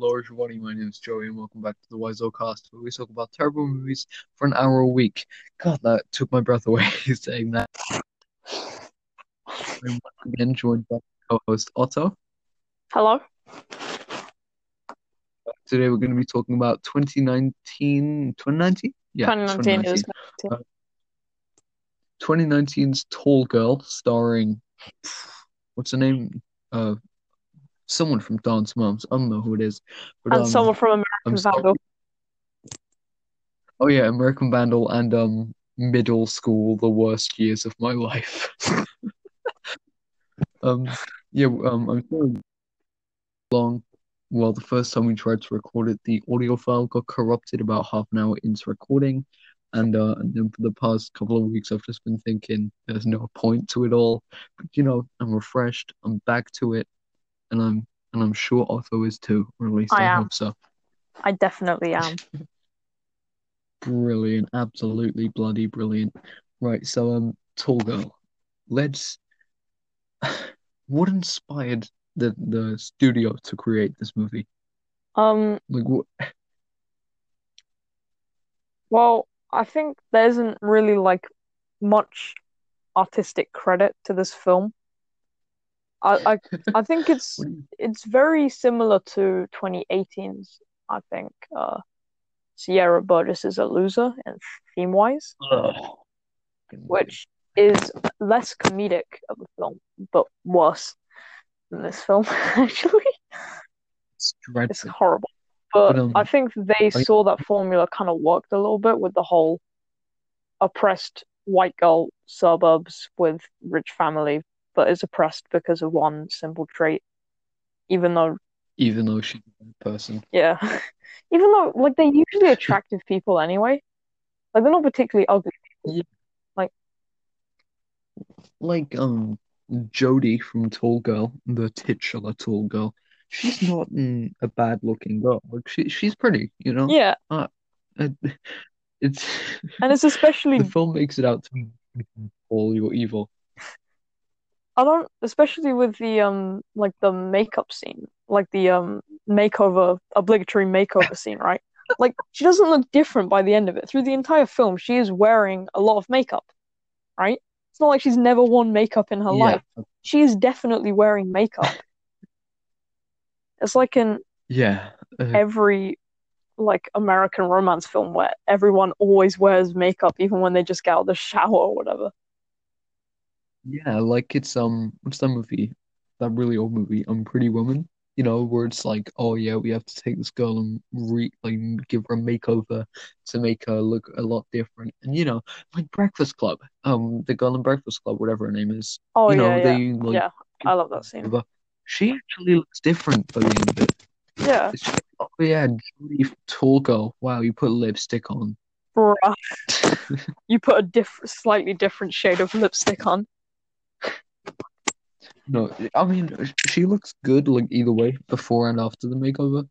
Hello everybody, my name is Joey and welcome back to the Wiseau Cast where we talk about terrible movies for an hour a week. God, that took my breath away saying that. I'm once again joined by co-host Otto. Hello. Today we're going to be talking about 2019, 2019? Yeah, 2019 is 2019's Tall Girl starring, what's her name? Uh, someone from Dance Moms. I don't know who it is. But, and um, someone from American. Vandal. Oh yeah, American Vandal and um middle school, the worst years of my life. um yeah, um I'm sorry long. Well, the first time we tried to record it, the audio file got corrupted about half an hour into recording. And uh and then for the past couple of weeks I've just been thinking there's no point to it all. But you know, I'm refreshed, I'm back to it, and I'm and I'm sure Otto is too, or at least I I am. hope so. I definitely am. Brilliant, absolutely bloody brilliant. Right, so um, Tall Girl, let's. What inspired the the studio to create this movie? Um, Like, what? well, I think there isn't really like much artistic credit to this film. I I, I think it's What do you? it's very similar to 2018's, I think. Uh, Sierra Burgess is a loser and theme wise, which is less comedic of a film, but worse than this film, actually. It's It's horrible. But But um, I think they I- saw that formula kind of worked a little bit with the whole oppressed white girl suburbs with rich family, but is oppressed because of one simple trait. Even though, even though she's a bad person, yeah, even though like they're usually attractive people anyway, like they're not particularly ugly. like Like, um, Jodi from Tall Girl, the titular Tall Girl, she's not mm, a bad looking girl. Like she she's pretty, you know. Yeah, It, it's and it's especially the film makes it out to be all you're evil. I don't, especially with the um like the makeup scene, like the um makeover obligatory makeover scene, right? Like she doesn't look different by the end of it. Through the entire film, she is wearing a lot of makeup, right? It's not like she's never worn makeup in her Yeah, life. She is definitely wearing makeup. It's like in yeah. Uh, every like American romance film where everyone always wears makeup even when they just get out of the shower or whatever. Yeah, like it's um, what's that movie? That really old movie, um, Pretty Woman. You know, where it's like, oh yeah, we have to take this girl and re like give her a makeover to make her look a lot different. And you know, like Breakfast Club, um, the girl in Breakfast Club, whatever her name is. Oh You know, yeah, yeah, they like yeah. I love that scene. But she actually looks different by the end of it. Yeah, just oh yeah, Julie Tall Girl. Wow, you put lipstick on. bruh. You put a diff slightly different shade of lipstick on. No, I mean she looks good like either way, before and after the makeover.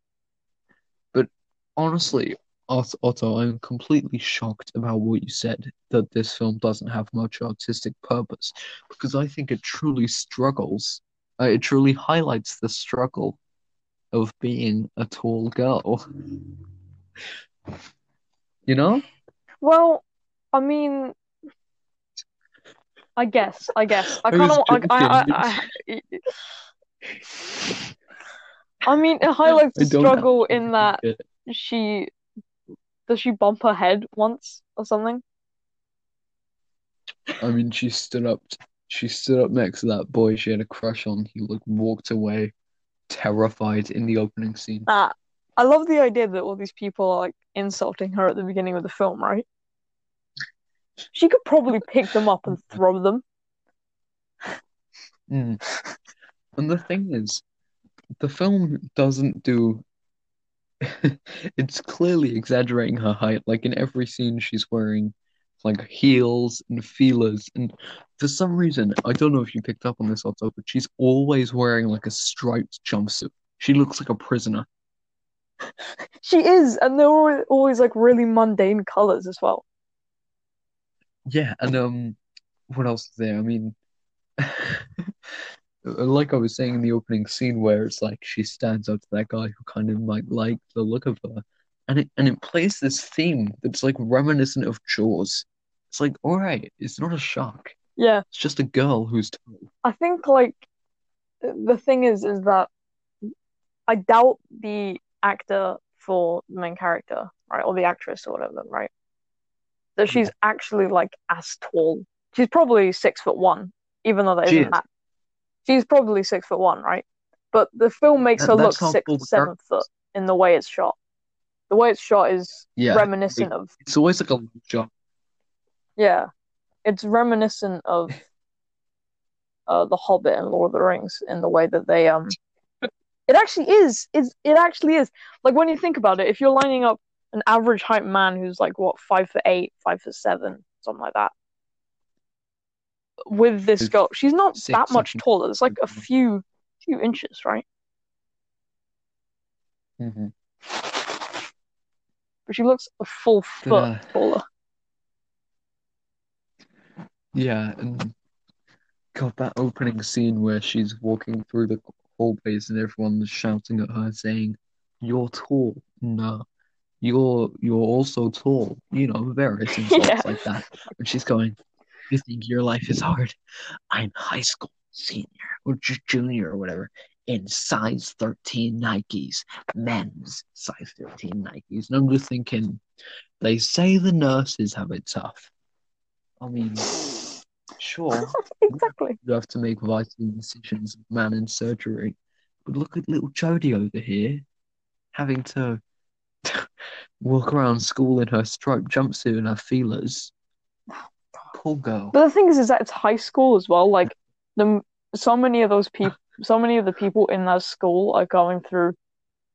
But honestly, Otto, I'm completely shocked about what you said that this film doesn't have much artistic purpose because I think it truly struggles. Uh, it truly highlights the struggle of being a tall girl. You know? Well, I mean, I guess, I guess. I kind of, I, I, I, I, I mean, it highlights the struggle in that she, does she bump her head once or something? I mean, she stood up. She stood up next to that boy she had a crush on. He like walked away, terrified in the opening scene. Nah, I love the idea that all these people are like insulting her at the beginning of the film, right? She could probably pick them up and throw them. Mm. And the thing is, the film doesn't do. It's clearly exaggerating her height. Like in every scene, she's wearing like heels and feelers, and for some reason, I don't know if you picked up on this, Otto, but she's always wearing like a striped jumpsuit. She looks like a prisoner. She is, and they're always like really mundane colors as well. Yeah, and um, what else is there? I mean, like I was saying in the opening scene where it's like she stands up to that guy who kind of might like the look of her, and it and it plays this theme that's like reminiscent of Jaws. It's like, all right, it's not a shark. Yeah, It's just a girl who's tall. I think like the thing is is that I doubt the actor for the main character, right, or the actress or whatever, right, that she's actually like as tall. She's probably six foot one, even though that She isn't is. that. She's probably six foot one, right? But the film makes That- her look six or seven foot in the way it's shot. The way it's shot is Yeah, reminiscent of it's always like a long shot. yeah, it's reminiscent of uh, The Hobbit and Lord of the Rings in the way that they um. It actually is. It's it actually is. Like when you think about it, if you're lining up an average height man who's like what five foot eight, five foot seven, something like that, with this girl, she's not six that much something. taller. It's like a few few inches, right? Mhm. But she looks a full foot Uh, taller. Yeah, and got that opening scene where she's walking through the hallways and everyone's shouting at her saying, "You're tall." No, you're you're also tall. You know, various insults Yeah. like that. And she's going, "You think your life is hard? I'm high school senior or ju- junior or whatever in size 13 Nikes, men's size 13 Nikes." And I'm just thinking, they say the nurses have it tough. I mean, sure. exactly. You have to make vital decisions, man in surgery. But look at little Jodi over here, having to walk around school in her striped jumpsuit and her feelers. Poor girl. But the thing is, is that it's high school as well. Like the so many of those people, so many of the people in that school are going through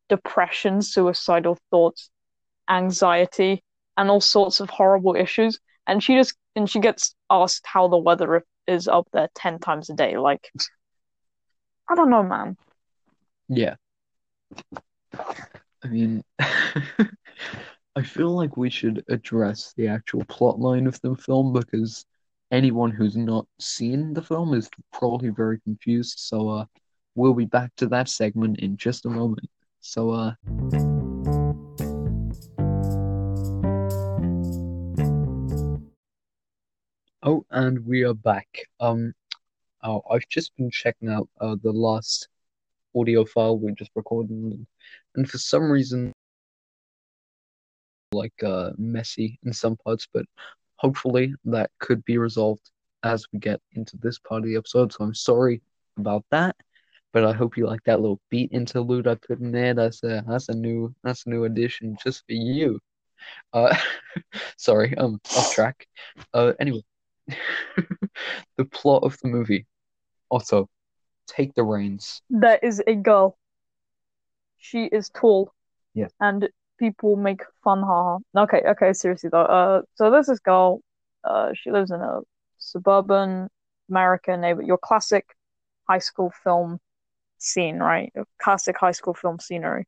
depression, suicidal thoughts, anxiety, and all sorts of horrible issues. And she just and she gets asked how the weather is up there ten times a day. Like, I don't know, man. Yeah. I mean, I feel like we should address the actual plot line of the film because anyone who's not seen the film is probably very confused. So, uh, we'll be back to that segment in just a moment. So, uh, oh, and we are back. Um, oh, I've just been checking out uh the last audio file we just recorded, and, and for some reason, like uh messy in some parts, but hopefully that could be resolved as we get into this part of the episode. So I'm sorry about that, but I hope you like that little beat interlude I put in there. That's a that's a new that's a new addition just for you. Uh, sorry, um, off track. Uh, anyway, the plot of the movie. Otto, take the reins. There is a girl. She is tall. Yes. And people make fun, haha. Okay, okay, seriously though. Uh, so there's this girl. Uh, she lives in a suburban American neighbor. Your classic high school film scene, right? Your classic high school film scenery.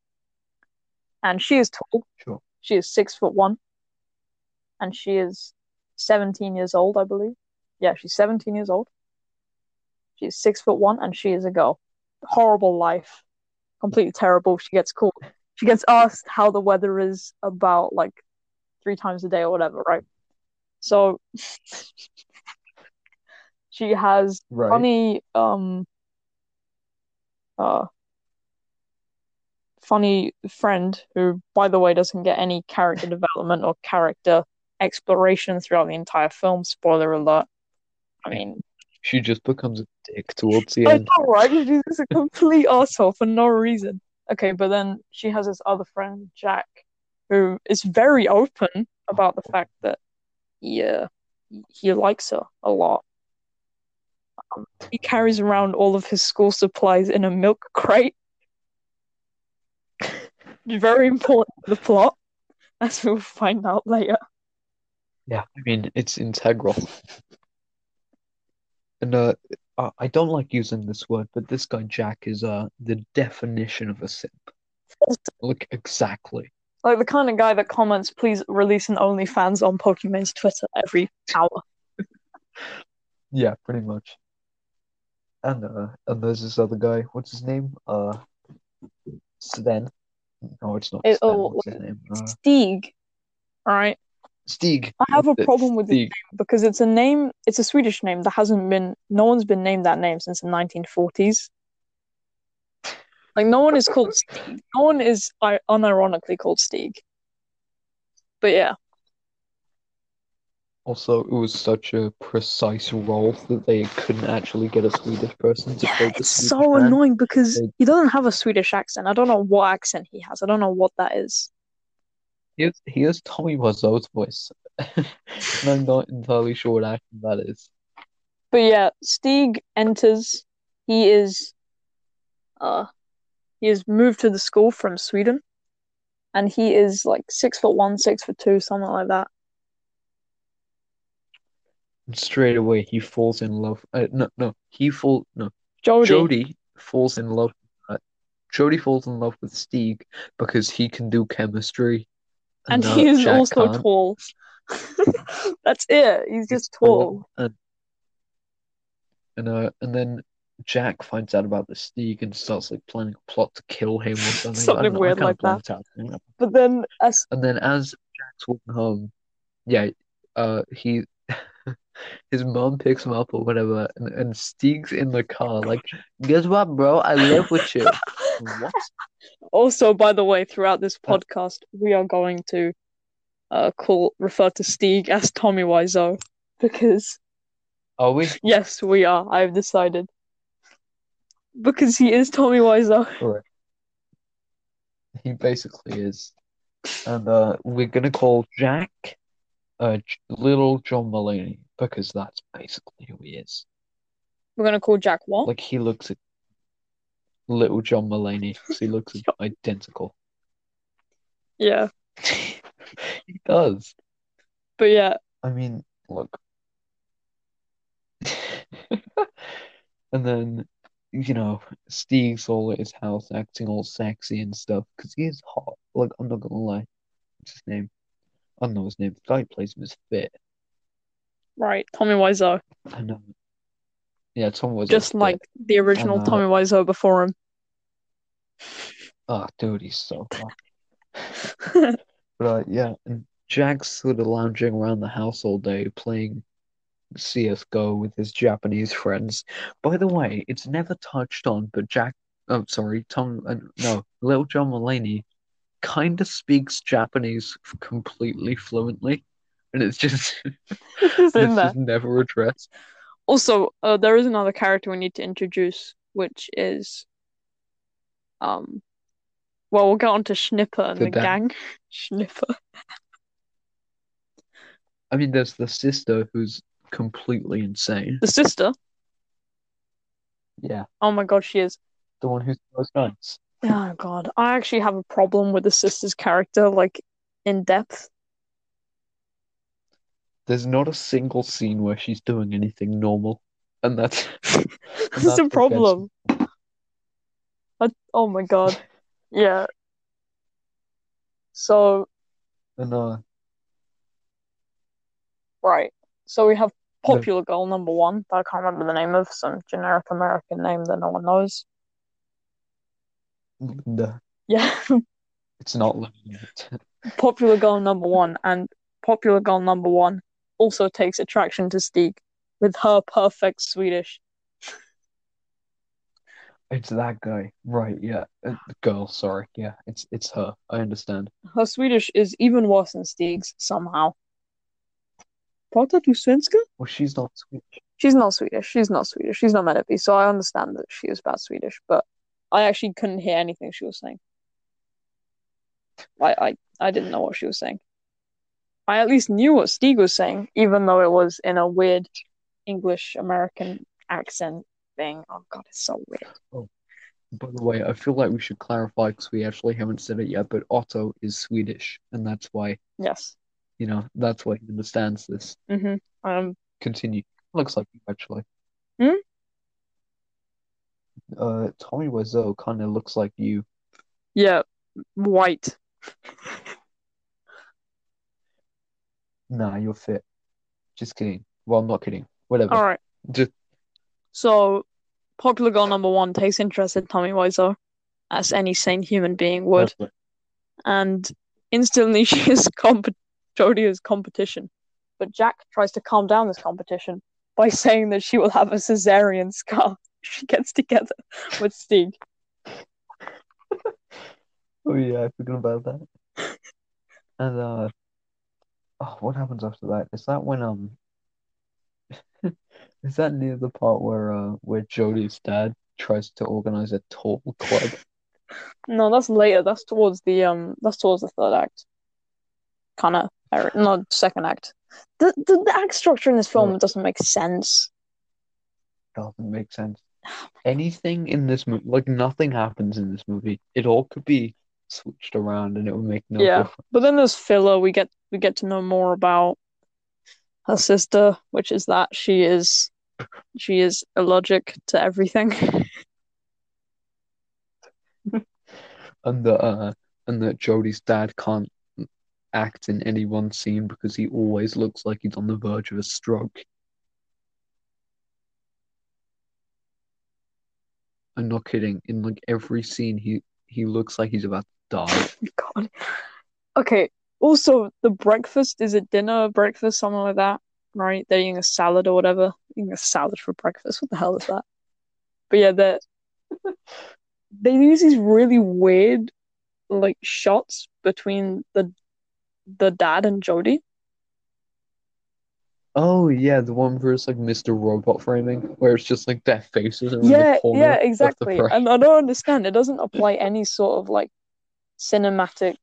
And she is tall. Sure. She is six foot one. And she is 17 years old, I believe. Yeah, she's 17 years old. She's six foot one and she is a girl. Horrible life. Completely terrible. She gets called she gets asked how the weather is about like three times a day or whatever, right? So she has Right. funny um uh funny friend who by the way doesn't get any character development or character exploration throughout the entire film spoiler alert i mean She just becomes a dick towards the i end. know right? She's just a complete asshole for no reason. Okay but then she has this other friend jack who is very open about the fact that yeah he likes her a lot. Um, he carries around all of his school supplies in a milk crate. Very important to the plot as we'll find out later. Yeah, I mean it's integral. And uh, I don't like using this word, but this guy Jack is uh the definition of a simp. Look exactly. like the kind of guy that comments please release an OnlyFans on Pokimane's Twitter every hour Yeah, pretty much. and uh, and there's this other guy. What's his name? Uh, Sven. No, it's not It- Sven. oh, What's his name? Uh, Stig. All right. Stig. I have a problem with this Stig. because it's a name, it's a Swedish name that hasn't been, no one's been named that name since the 1940s. Like, no one is called Stig. No one is unironically called Stig. But yeah, Also, it was such a precise role that they couldn't actually get a Swedish person to yeah, play the it's Swedish so man. annoying because They- he doesn't have a Swedish accent. I don't know what accent he has. I don't know what that is. He has, he has Tommy Wiseau's voice. and I'm not entirely sure what accent that is. But yeah, Stig enters. He is, uh, he has moved to the school from Sweden, and he is like six foot one, six foot two, something like that. And straight away, he falls in love. Uh, no, no, he fall. No, Jodi. Jodi falls in love. Uh, Jodi falls in love with Stig because he can do chemistry, and uh, he is Jack also can't. tall. That's it. He's He's just tall. and and uh, and then Jack finds out about the Stig and starts like planning a plot to kill him or something. Something know, weird like that. out. But then, as And then as Jack's walking home, yeah, uh, he his mom picks him up or whatever, and, and Stig's in the car like, guess what, bro? I live with you. What? also, by the way, throughout this Uh, podcast, we are going to uh call refer to Stig as Tommy Wiseau because Are we? yes, we are. I've decided because he is Tommy Wiseau. Correct. He basically is. And uh, we're gonna call Jack uh, Little John Mulaney because that's basically who he is. We're gonna call Jack what? Like he looks at Little John Mulaney he looks identical. Yeah, He does. but yeah, I mean, look. And then, you know, Steve's all at his house acting all sexy and stuff because he is hot. Like, I'm not gonna lie. What's his name? I don't know his name. The guy who plays him is fit. Right. Tommy Wiseau, I know. Yeah, Tom was just like the original uh, Tommy Wiseau before him. Oh, dude, he's so hot. But uh, yeah, and Jack's sort of lounging around the house all day playing CS:GO with his Japanese friends. By the way, it's never touched on, but Jack, oh, sorry, Tom, uh, no, Little John Mulaney kind of speaks Japanese completely fluently, and it's just It's just it's just never addressed. Also, uh, there is another character we need to introduce, which is, um, well, we'll get on to Schnipper and The the gang. Schnipper. I mean, there's the sister who's completely insane. The sister. Yeah, Oh my God, she is. the one who throws guns. Oh God, I actually have a problem with the sister's character, like in depth. There's not a single scene where she's doing anything normal, and that's That's that's the problem. I, oh my God. Yeah. So, and uh, right. So we have popular girl number one that I can't remember the name of, some generic American name that no one knows. Linda. Yeah. It's not Linda. popular girl number one, and popular girl number one also takes attraction to Stig with her perfect Swedish. It's that guy, right? Yeah, uh, girl. Sorry, yeah, it's it's her. I understand. Her Swedish is even worse than Stig's somehow. Pratar du svenska? Well, she's not Swedish. She's not Swedish. She's not Swedish. She's not meant to be. So I understand that she is bad Swedish, but I actually couldn't hear anything she was saying. I, I, I didn't know what she was saying. I at least knew what Stig was saying, even though it was in a weird English American accent thing. Oh god, it's so weird. By the way, I feel like we should clarify because we actually haven't said it yet. But Otto is Swedish, and that's why Yes. you know that's why he understands this. Mm-hmm. Um. Continue. Looks like you actually. Hmm? Uh, Tommy Wiseau kind of looks like you. Yeah. White. Nah, you're fit. Just kidding. Well, I'm not kidding. Whatever. All right. Just So popular girl number one takes interest in Tommy Wiseau, as any sane human being would, what- and instantly she is comp- Jodi is competition. But Jack tries to calm down this competition by saying that she will have a cesarean scar if she gets together with Stig. Oh yeah, I forgot about that. And uh, oh, what happens after that? Is that when um, is that near the part where uh, where Jodi's dad tries to organize a tall club? No, that's later. That's towards the um. That's towards the third act. Kind of, not second act. The, the the act structure in this film Right. doesn't make sense. Doesn't make sense. Anything in this movie, like nothing happens in this movie. It all could be switched around and it would make no Yeah. difference. But then there's filler. We get we get to know more about her sister, which is that she is she is allergic to everything. And the uh, and that Jodi's dad can't act in any one scene because he always looks like he's on the verge of a stroke. I'm not kidding. In like every scene, he he looks like he's about die. Oh God. Okay. Also, the breakfast is it dinner, breakfast, something like that, right? They're eating a salad or whatever. Eating a salad for breakfast. What the hell is that? But yeah, they they use these really weird like shots between the the dad and Jodi. Oh yeah, the one where it's like Mr. Robot framing, where it's just like their faces are Yeah, yeah, exactly. And I don't understand. It doesn't apply any sort of like cinematic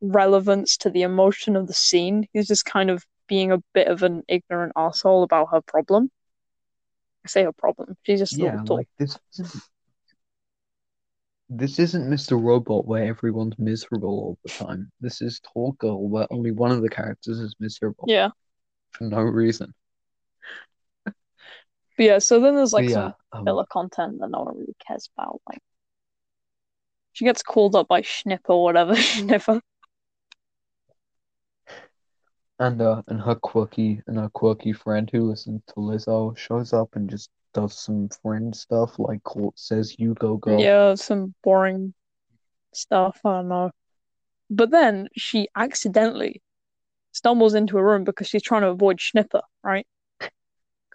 relevance to the emotion of the scene. He's just kind of being a bit of an ignorant asshole about her problem. I say her problem. She's just Yeah, like this isn't this isn't Mr. Robot where everyone's miserable all the time. This is Tall Girl where only one of the characters is miserable Yeah. for no reason. But yeah, so then there's like yeah, some um, filler content that no one really cares about. Like she gets called up by Schnipper or whatever. Schnipper. and uh and her quirky and her quirky friend who listens to Lizzo shows up and just does some friend stuff like Court says you go go. Yeah, some boring stuff. I don't know. But then she accidentally stumbles into a room because she's trying to avoid Schnipper, right?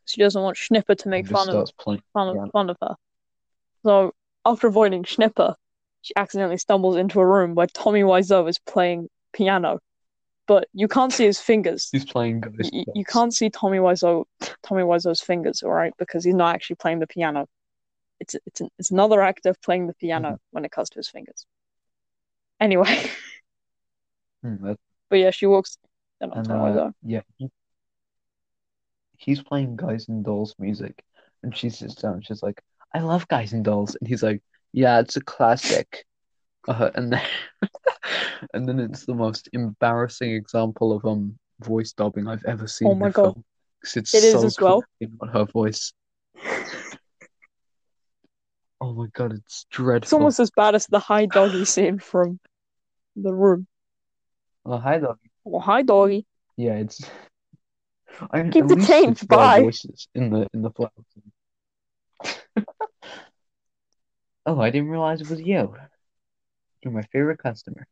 She doesn't want Schnipper to make and just fun of fun of fun of her. So after avoiding Schnipper, she accidentally stumbles into a room where Tommy Wiseau is playing piano, but you can't see his fingers. He's playing Ghost You, you can't see Tommy Wiseau Tommy Wiseau's fingers, all right, because he's not actually playing the piano. It's it's an, it's another actor playing the piano Mm-hmm. when it comes to his fingers. Anyway, that- but yeah, she walks. And Tommy uh, yeah, he, he's playing Guys and Dolls music, and she sits down. She's like, "I love Guys and Dolls," and he's like, "Yeah, it's a classic." Uh, and then, and then it's the most embarrassing example of um voice dubbing I've ever seen Oh my God. film. it's It is so as well. not her voice. Oh my God, it's dreadful. It's almost as bad as the hi doggy scene from the room. Oh, hi, dog. Oh, hi doggy. Yeah, it's. I Keep the change, bye. voices in the in the flower. Oh, I didn't realize it was you. You're my favorite customer.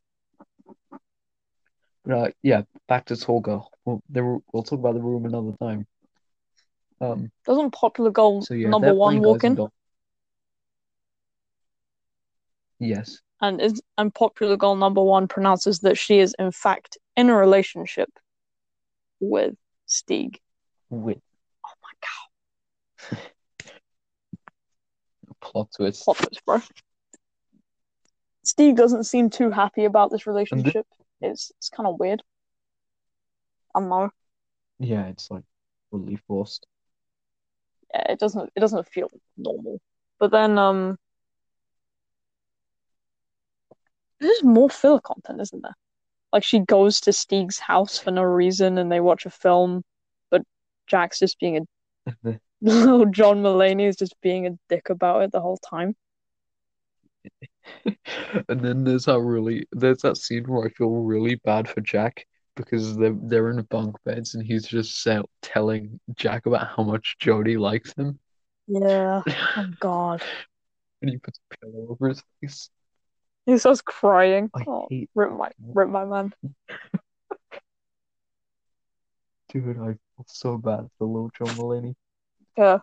But uh, yeah, back to Girl. We'll, there, we'll talk about the room another time. Um, Doesn't popular girl so yeah, number one walk in? Yes. And is and popular girl number one pronounces that she is in fact in a relationship with Stig. With Oh my god. plot twist. Plot twist, bro. Steve doesn't seem too happy about this relationship. It's it's kind of weird. I don't know. Yeah, it's like really forced. Yeah, it doesn't it doesn't feel normal. But then um there's more filler content, isn't there? Like she goes to Stig's house for no reason and they watch a film, but Jack's just being a little John Mulaney is just being a dick about it the whole time. And then there's that really there's that scene where I feel really bad for Jack because they're they're in bunk beds and he's just sell, telling Jack about how much Jodi likes him. Yeah. Oh God. And he puts a pillow over his face. He starts crying. I Oh, hate rip my rip my man. dude, I feel so bad for little John Mulaney. Uh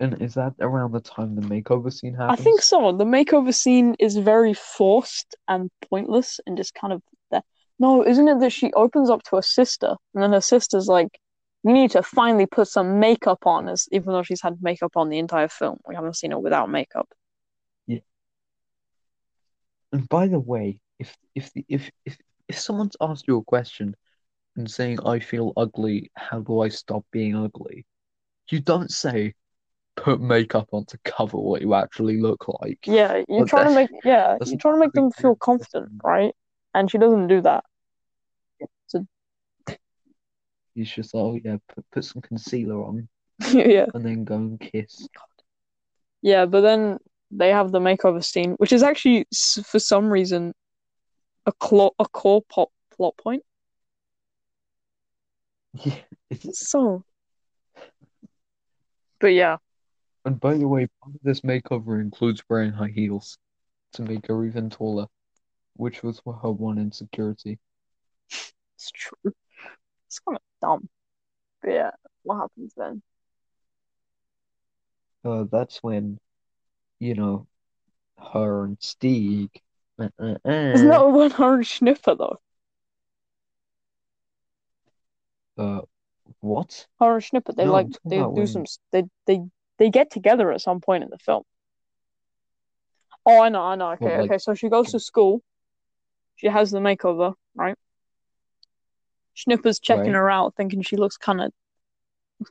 and is that around the time the makeover scene happens? I think so. The makeover scene is very forced and pointless and just kind of there. No, isn't it that she opens up to her sister and then her sister's like, "You need to finally put some makeup on," as even though she's had makeup on the entire film. We haven't seen her without makeup. Yeah. And by the way, if if the if if if someone's asked you a question and saying I feel ugly, how do I stop being ugly? You don't say put makeup on to cover what you actually look like. Yeah, you're But trying to make yeah, you're trying to make them feel confident, right? And she doesn't do that. So He's just like, oh yeah, put, put some concealer on Yeah. and then go and kiss. Yeah, but then they have the makeover scene, which is actually for some reason a clo a core pop plot point. Yeah, So, but yeah, and by the way, part of this makeover includes wearing high heels to make her even taller, which was her one insecurity. it's true. It's kind of dumb. But yeah, what happens then? Uh, that's when, you know, her and Stig. Uh, uh, Isn't uh, that when her and Schnipper though? Uh, what? Horror snippet. They No, like I'm talking they about do when- some they they they get together at some point in the film. Oh, I know, I know. Okay, like- okay. So she goes to school. She has the makeover, right? Schnipper's checking Right. her out, thinking she looks kind of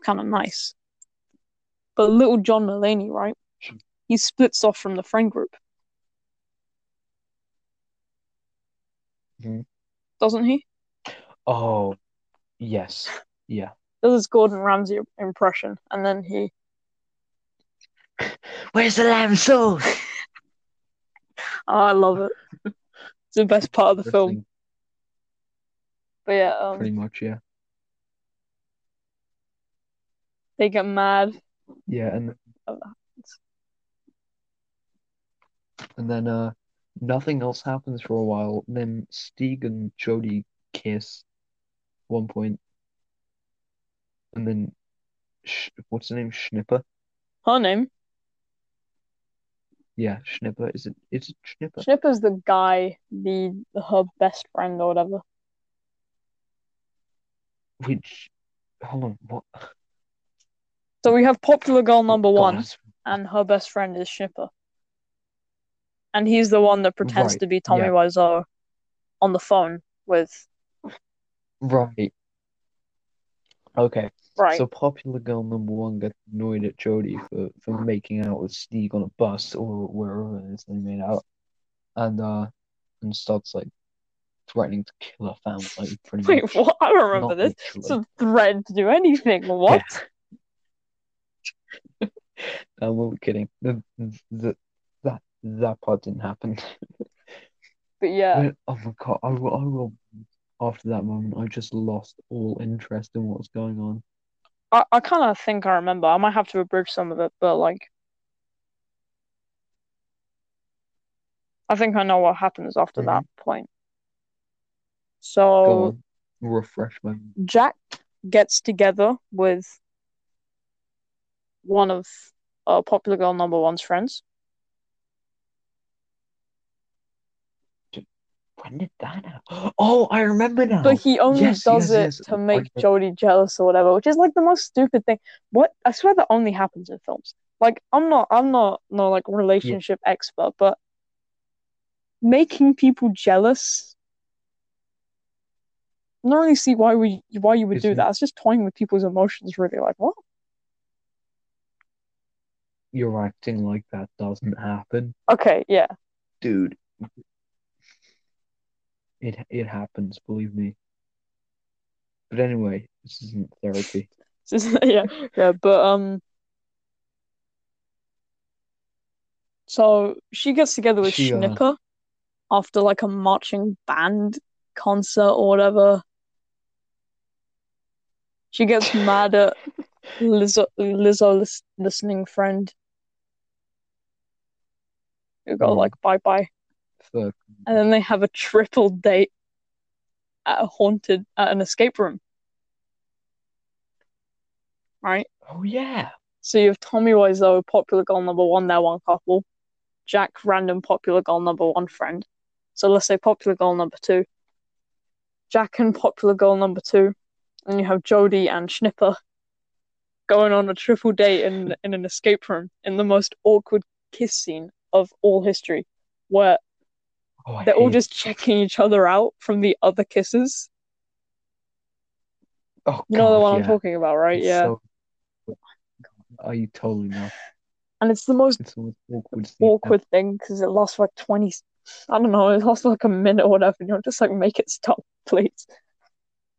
kind of nice. But little John Mulaney, right? He splits off from the friend group, Mhm. doesn't he? Oh, yes. Yeah. Does his Gordon Ramsay impression, and then he Where's the lamb sauce? Oh, I love it. It's the best part of the film. But yeah, um, Pretty much, yeah. they get mad. Yeah, and and then uh nothing else happens for a while. Then Stig and Jodi kiss one point. And then Sh what's the name? Schnipper? Her name Yeah, Schnipper. Is it is it Schnipper? Schnipper's the guy, the her best friend or whatever. Which hold on, what So we have popular girl number oh, God, one, and her best friend is Schnipper. And he's the one that pretends Right, to be Tommy yeah. Wiseau on the phone with Right. Okay. right. So popular girl number one gets annoyed at Jodi for, for making out with Stig on a bus or wherever it is they made out. And uh and starts like threatening to kill her family pretty Wait, much. what? I remember Not this. It's literally. a threat to do anything. What? I'm only kidding. The, the, that that part didn't happen. But yeah, But, oh my God, I will, I will after that moment I just lost all interest in what was going on. I, I kind of think I remember. I might have to abridge some of it, but like, I think I know what happens after that point. So on. Refresh my Jack gets together with one of uh, popular girl number one's friends. When did that happen? Oh, I remember now. But he only Yes, does yes, it yes. to make know. Jodi jealous or whatever, which is like the most stupid thing. What I swear that only happens in films. Like I'm not I'm not no like relationship expert, but making people jealous. I don't really see why we why you would do Isn't- that. It's just toying with people's emotions, really. Like what? You're acting like that doesn't happen, Okay, yeah. dude. It it happens, believe me. But anyway, this isn't therapy. this is, yeah, yeah, but um so she gets together with She, uh, after like a marching band concert or whatever. She gets mad at Lizzo, Lizzo listening friend You go Mm. like bye bye, And then they have a triple date at a haunted at an escape room. Right. Oh yeah. So you have Tommy Wiseau, popular girl number one, they're one couple. Jack, random popular girl number one friend. So let's say popular girl number two. Jack and popular girl number two. And you have Jodi and Schnipper going on a triple date in, in an escape room in the most awkward kiss scene of all history, where Oh, they're all just checking each other out from the other kisses. Oh You know the God, one I'm talking about, right? It's Yeah. so- Are you totally not? And it's the most It's awkward awkward thing because it lasts for like 20 I don't know, it lasts for like a minute or whatever, and you're just like, make it stop, please.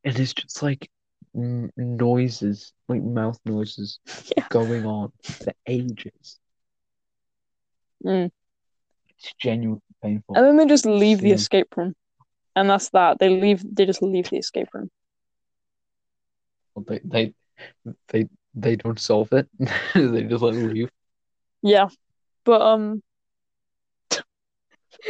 And it's just like n noises, like mouth noises Yeah. going on for ages. Mm. It's genuinely painful. And then they just leave the escape room. And that's that. They leave they just leave the escape room. They they they they don't solve it. They just like leave. Yeah. But um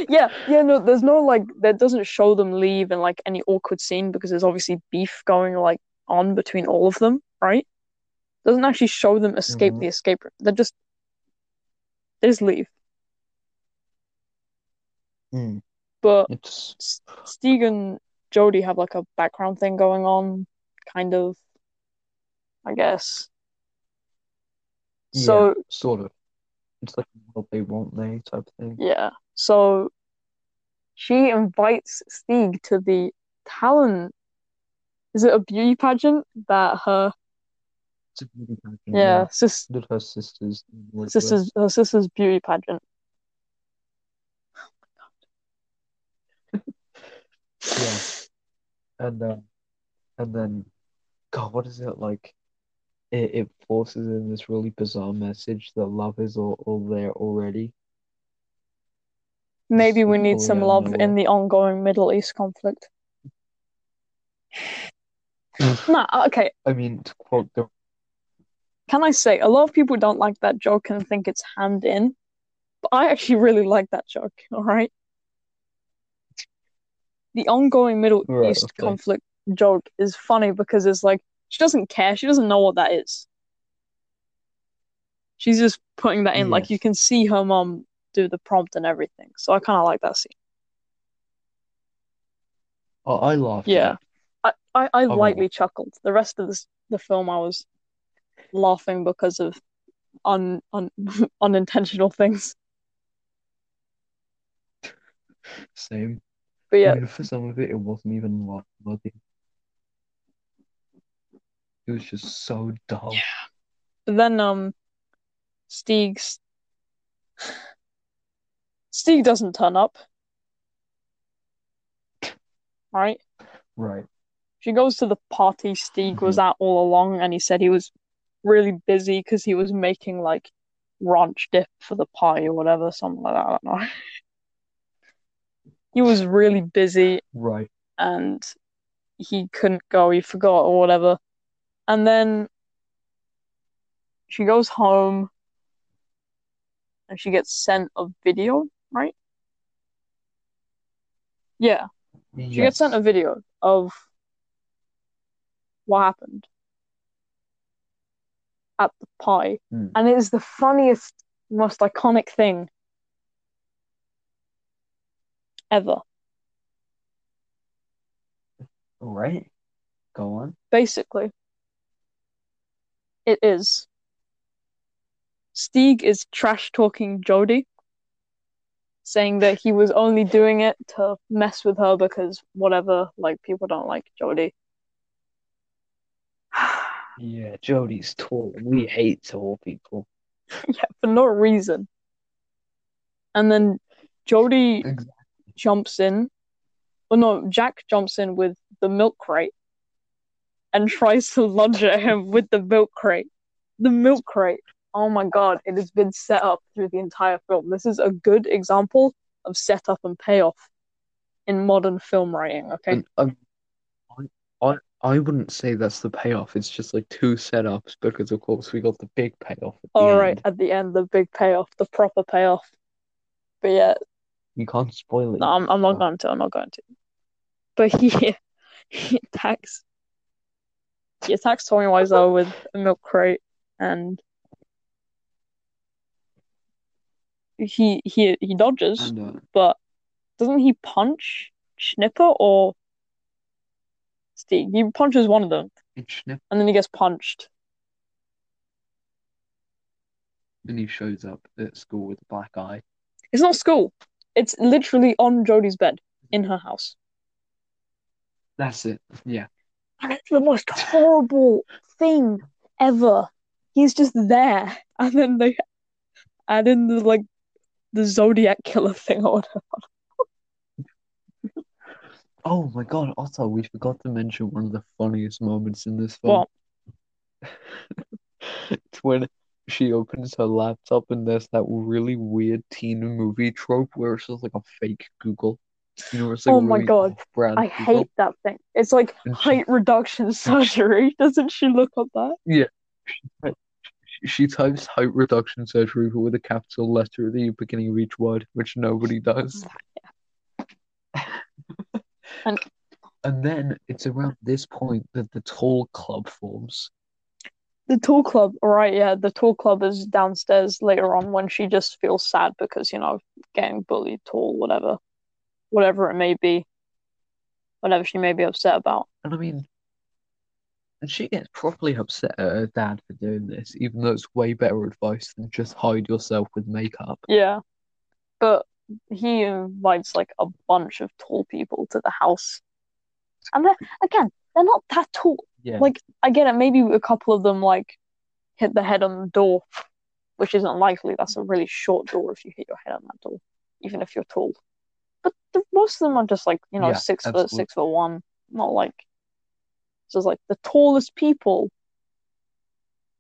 Yeah, yeah, no, there's no like that doesn't show them leave in like any awkward scene because there's obviously beef going like on between all of them, right? Doesn't actually show them escape Mhm. the escape room. They just they just leave. Mm. But It's Stig and Jodi have like a background thing going on, kind of, I guess. yeah, So sort of. It's like what they want they type of thing. yeah, so she invites Stig to the talent. Is it a beauty pageant that her It's a beauty pageant, yeah sis That her sisters sister's her sister's beauty pageant? Yeah. And um, and then, God, what is it like? It it forces in this really bizarre message that love is all, all there already. Maybe we need some love in the ongoing Middle East conflict. Nah, okay. I mean, to quote the can I say a lot of people don't like that joke and think it's hammed in, but I actually really like that joke. All right, the ongoing Middle Right, East okay. conflict joke is funny because it's like she doesn't care, she doesn't know what that is. She's just putting that in, like you can see her mom do the prompt and everything. So I kind of like that scene. Oh, I laughed. Yeah, I I, I will. lightly chuckled. The rest of this the film, I was laughing because of un, un unintentional things. Same. But I yeah, mean, for some of it, it wasn't even laugh worthy. It was just so dull. But then um Stig's Stig doesn't turn up. Right? Right. She goes to the party Stig was at all along and he said he was really busy because he was making like ranch dip for the pie or whatever, something like that. I don't know. He was really busy Right. and he couldn't go, he forgot or whatever. And then she goes home and she gets sent a video, right? Yeah, she gets sent a video of what happened at the pie. Hmm. And it is the funniest, most iconic thing ever. Right. Go on. basically. It is. Stig is trash talking Jodi, saying that he was only doing it to mess with her because whatever, like people don't like Jodi. Yeah, Jodi's tall. We hate tall people. yeah, for no reason. And then Jodi Exactly. Jumps in. Oh no, Jack jumps in with the milk crate and tries to lunge at him with the milk crate. The milk crate. Oh my god, it has been set up through the entire film. This is a good example of setup and payoff in modern film writing, okay? Um, I, I I wouldn't say that's the payoff. It's just like two setups because of course we got the big payoff at the All right, end. at the end, the big payoff, the proper payoff. But yeah, You can't spoil it. no, I'm, I'm not Oh. going to. I'm not going to. But he he attacks he attacks Tommy Wiseau with a milk crate, and he he he dodges, And uh, but doesn't he punch Schnipper or Steve? He punches one of them, and then he gets punched. and he shows up at school with a black eye. It's not school. It's literally on Jodi's bed in her house. That's it. Yeah. And it's the most horrible thing ever. He's just there. And then they add in the like the Zodiac killer thing or whatever. Oh my God, Otto, we forgot to mention one of the funniest moments in this film. What? It's when she opens her laptop and there's that really weird teen movie trope where it's just like a fake Google. You know, like Oh my really God. I Google. hate that thing. It's like And she- height reduction surgery. Doesn't she look up that? Yeah. She types height reduction surgery with a capital letter at the beginning of each word, which nobody does. And- And then it's around this point that the tall club forms. The Tall Club, right? Yeah, the Tall Club is downstairs later on when she just feels sad because, you know, getting bullied, tall, whatever, whatever it may be, whatever she may be upset about. And I mean, and she gets properly upset at her dad for doing this, even though it's way better advice than just hide yourself with makeup. Yeah, but he invites like a bunch of tall people to the house, and they're again, they're not that tall. Yeah. Like I get it, maybe a couple of them like hit the head on the door, which isn't likely. That's a really short door if you hit your head on that door, even if you're tall. But the, most of them are just like you know Yeah, six foot, six foot one, not like just like the tallest people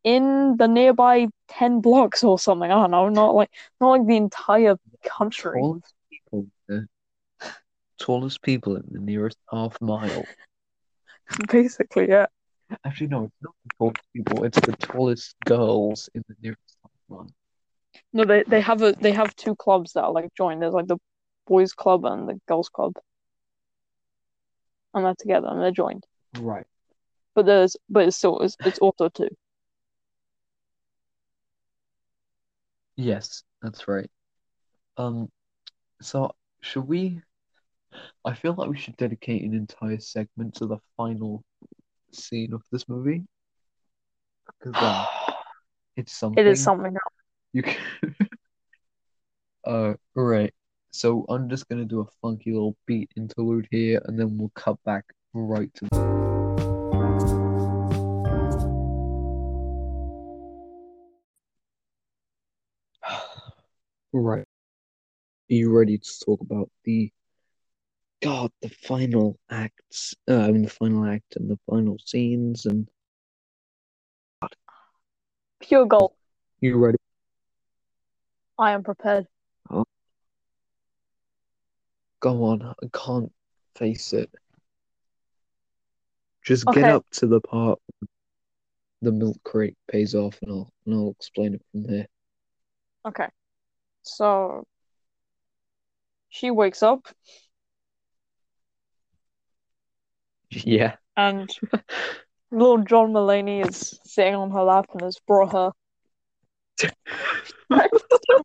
in the nearby ten blocks or something. I don't know, not like not like the entire country. Tallest people, the tallest people in the nearest half mile. Basically, yeah. Actually, no, it's not the tallest people, it's the tallest girls in the nearest mile. No, they they have a they have two clubs that are like joined. There's like the boys club and the girls club, and they're together and they're joined. Right. But there's but it's still it's, it's also two. Yes, that's right. Um, so should we? I feel like we should dedicate an entire segment to the final scene of this movie because um, it's something It is something else. you can. Uh, right. So I'm just gonna do a funky little beat interlude here, and then we'll cut back right to. Right. Are you ready to talk about the God, the final acts, uh, I mean the final act and the final scenes, and Pure gold. you ready? I am prepared. Go on, I can't face it. Just get up to the part the milk crate pays off, and I'll and I'll explain it from there. Okay. So she wakes up Yeah. and Lord John Mulaney is sitting on her lap and has brought her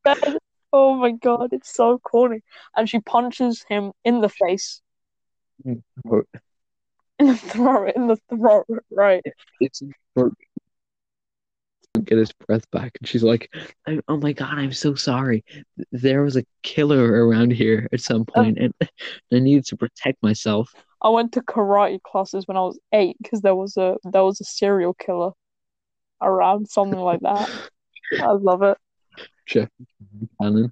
bed. Oh my god, it's so corny. And she punches him in the face, in the throat, in the throat, right? It's get his breath back, and she's like, "Oh oh my God, I'm so sorry. There was a killer around here at some oh. point, and I needed to protect myself." I went to karate classes when I was eight because there was a there was a serial killer around, something like that. I love it. Jeff Cannon.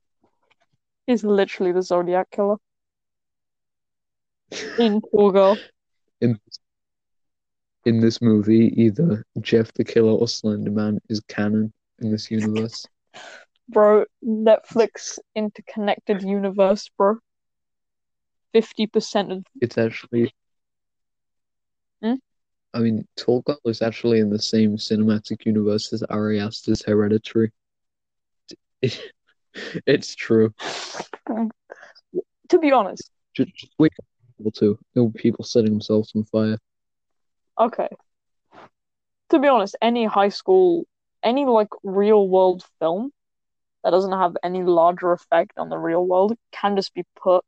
He's literally the Zodiac killer. In Poor Girl. in in this movie, either Jeff the Killer or Slender Man is canon in this universe. Bro, Netflix interconnected universe, bro. 50% of It's actually Hmm? I mean, Tall Girl is actually in the same cinematic universe as Ari Aster's Hereditary. It's true. To be honest, Just, just for people to. There were people setting themselves on fire. okay. To be honest, any high school, any like real world film that doesn't have any larger effect on the real world can just be put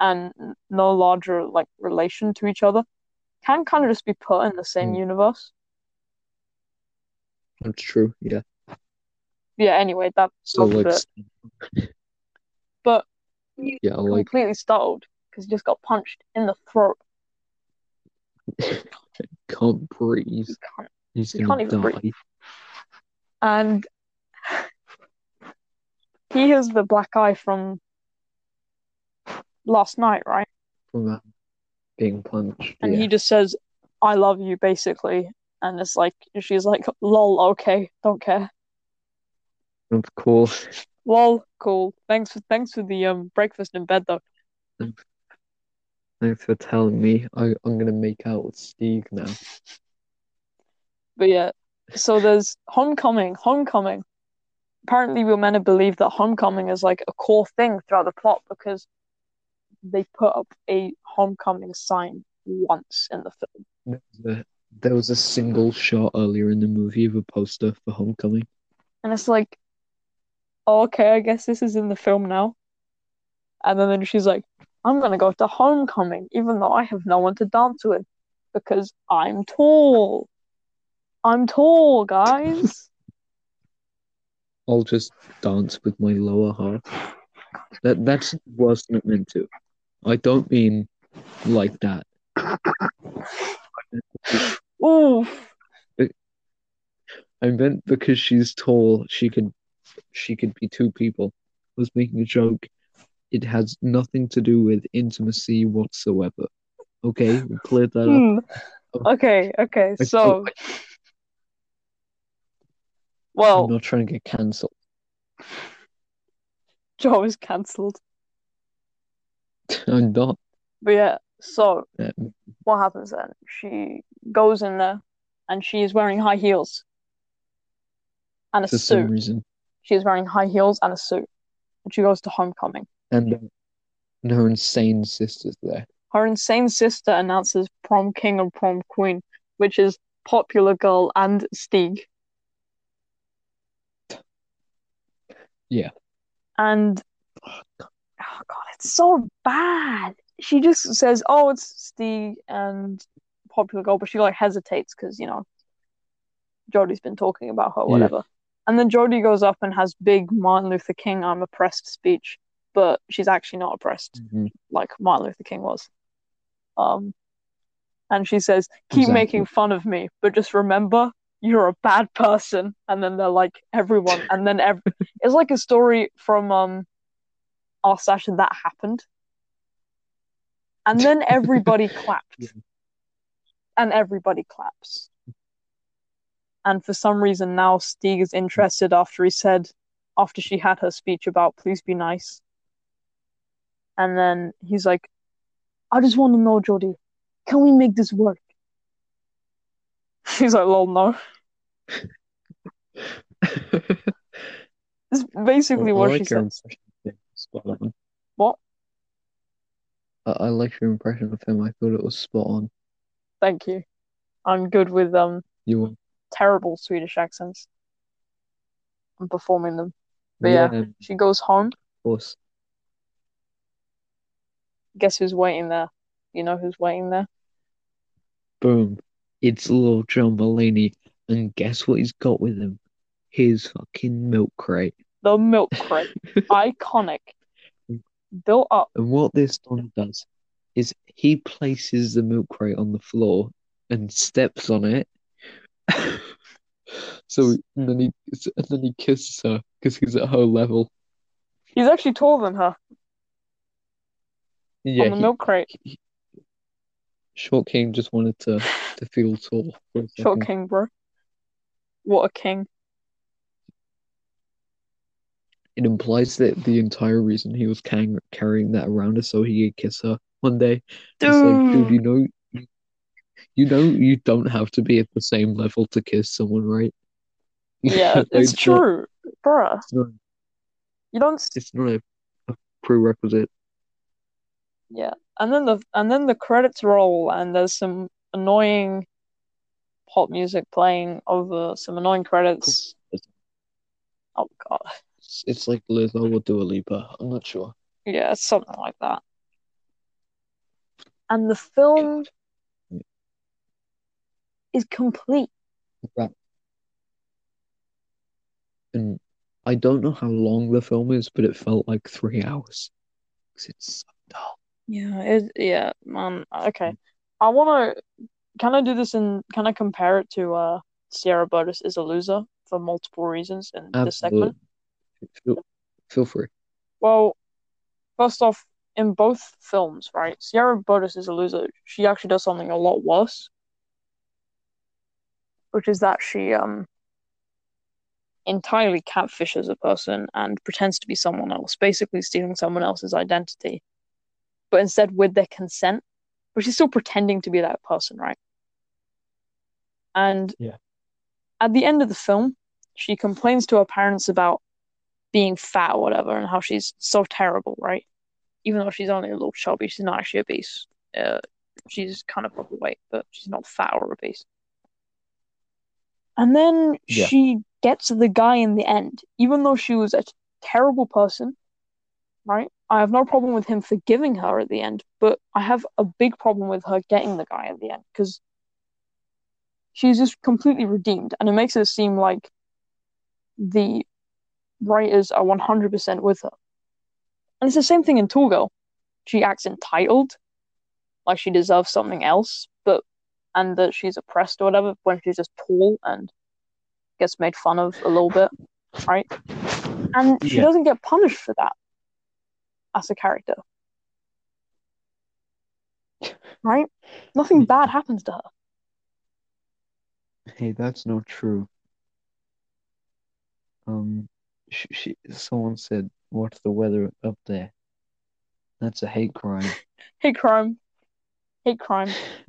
and no larger like relation to each other can kind of just be put in the same Hmm. universe. That's true. Yeah. Yeah, anyway, that So like, it. But yeah, like completely startled because he just got punched in the throat. can't breathe. He can't. He's He gonna can't even die. breathe. And he has the black eye from last night, right? from that being punched. And yeah. he just says, I love you, basically. And it's like, she's like, lol, okay, don't care. Of course. Lol, cool. Thanks for thanks for the um breakfast in bed though. Thanks for telling me. I, I'm gonna make out with Steve now. But yeah, so there's Homecoming, Homecoming. Apparently, we're meant to believe that Homecoming is like a core thing throughout the plot because they put up a Homecoming sign once in the film. There was a, there was a single shot earlier in the movie of a poster for Homecoming. And it's like, oh, okay, I guess this is in the film now. And then, then she's like, I'm gonna go to Homecoming, even though I have no one to dance with because I'm tall. I'm tall, guys. I'll just dance with my lower half. That that's worse than it meant to. I don't mean like that. Ooh, I meant because she's tall, she could she could be two people. I was making a joke. It has nothing to do with intimacy whatsoever. Okay, we cleared that up. Hmm. Okay, okay. I So, don't- I'm not trying to get cancelled. Joe is cancelled. I'm not. But yeah, so Uh, what happens then? She goes in there and she is wearing high heels and a for some suit. reason. She is wearing high heels and a suit. And she goes to homecoming. And, and her insane sister's there. Her insane sister announces prom king and prom queen, which is popular girl and Stig. Yeah. And oh god, it's so bad. She just says, "Oh, it's Stig and popular girl," but she like hesitates because you know Jodi's been talking about her, Yeah. whatever. And then Jodie goes up and has big Martin Luther King "I'm oppressed" speech, but she's actually not oppressed Mhm. like Martin Luther King was. Um, and she says, "Keep Exactly. making fun of me, but just remember." You're a bad person, and then they're like everyone, and then ev- it's like a story from um session that happened. And then everybody clapped. Yeah. And everybody claps. And for some reason now Stig is interested after he said after she had her speech about please be nice. And then he's like, I just want to know, Jodi can we make this work? She's like, lol, no. It's basically Well, what she like your said. Of. Spot on. What? I, I like your impression of him. I thought it was spot on. Thank you. I'm good with um You were, terrible Swedish accents. I'm performing them. But yeah, of she goes home. course. Guess who's waiting there? You know who's waiting there? Boom. It's little John Mulaney, and guess what he's got with him? His fucking milk crate. The milk crate. Iconic. Built up. And what this Don does is he places the milk crate on the floor and steps on it. So and then he and then he kisses her because he's at her level. He's actually taller than her Yeah, on the he- milk crate. Short King just wanted to to feel tall Short king, bro. What a king. It implies that the entire reason he was carrying carrying that around is so he could kiss her one day. It's like, dude, Dude. you know, You know, you don't have to be at the same level to kiss someone, right? Yeah, Like, it's true, bruh. You don't. it's not a, a prerequisite. Yeah, and then the and then the credits roll, and there's some annoying pop music playing over some annoying credits. Oh God, It's, it's like Lizzo or Dua Lipa. I'm not sure. yeah, something like that. And the film Yeah. is complete. Right. And I don't know how long the film is, but it felt like three hours. 'Cause it's so dull. Yeah, it, yeah, man. Okay, I want to. Can I do this and Can I compare it to uh Sierra Burgess is a loser for multiple reasons in this segment? Absolutely. Feel, feel free. Well, first off, in both films, right, Sierra Burgess is a loser. She actually does something a lot worse, which is that she um entirely catfishes a person and pretends to be someone else, basically stealing someone else's identity, but instead with their consent, but she's still pretending to be that person, right? And Yeah. at the end of the film, she complains to her parents about being fat or whatever and how she's so terrible, right? Even though she's only a little chubby, she's not actually obese. Uh, she's kind of overweight, but she's not fat or obese. And then Yeah. she gets the guy in the end, even though she was a terrible person, right? I have no problem with him forgiving her at the end, but I have a big problem with her getting the guy at the end because she's just completely redeemed, and it makes it seem like the writers are 100% with her. And it's the same thing in Tall Girl. She acts entitled, like she deserves something else, but and that she's oppressed or whatever when she's just tall and gets made fun of a little bit, right? And she Yeah. doesn't get punished for that as a character. Right? Nothing bad happens to her. Hey, that's not true. Um, she, she, someone said, "What's the weather up there?" That's a hate crime. Hate crime. Hate crime.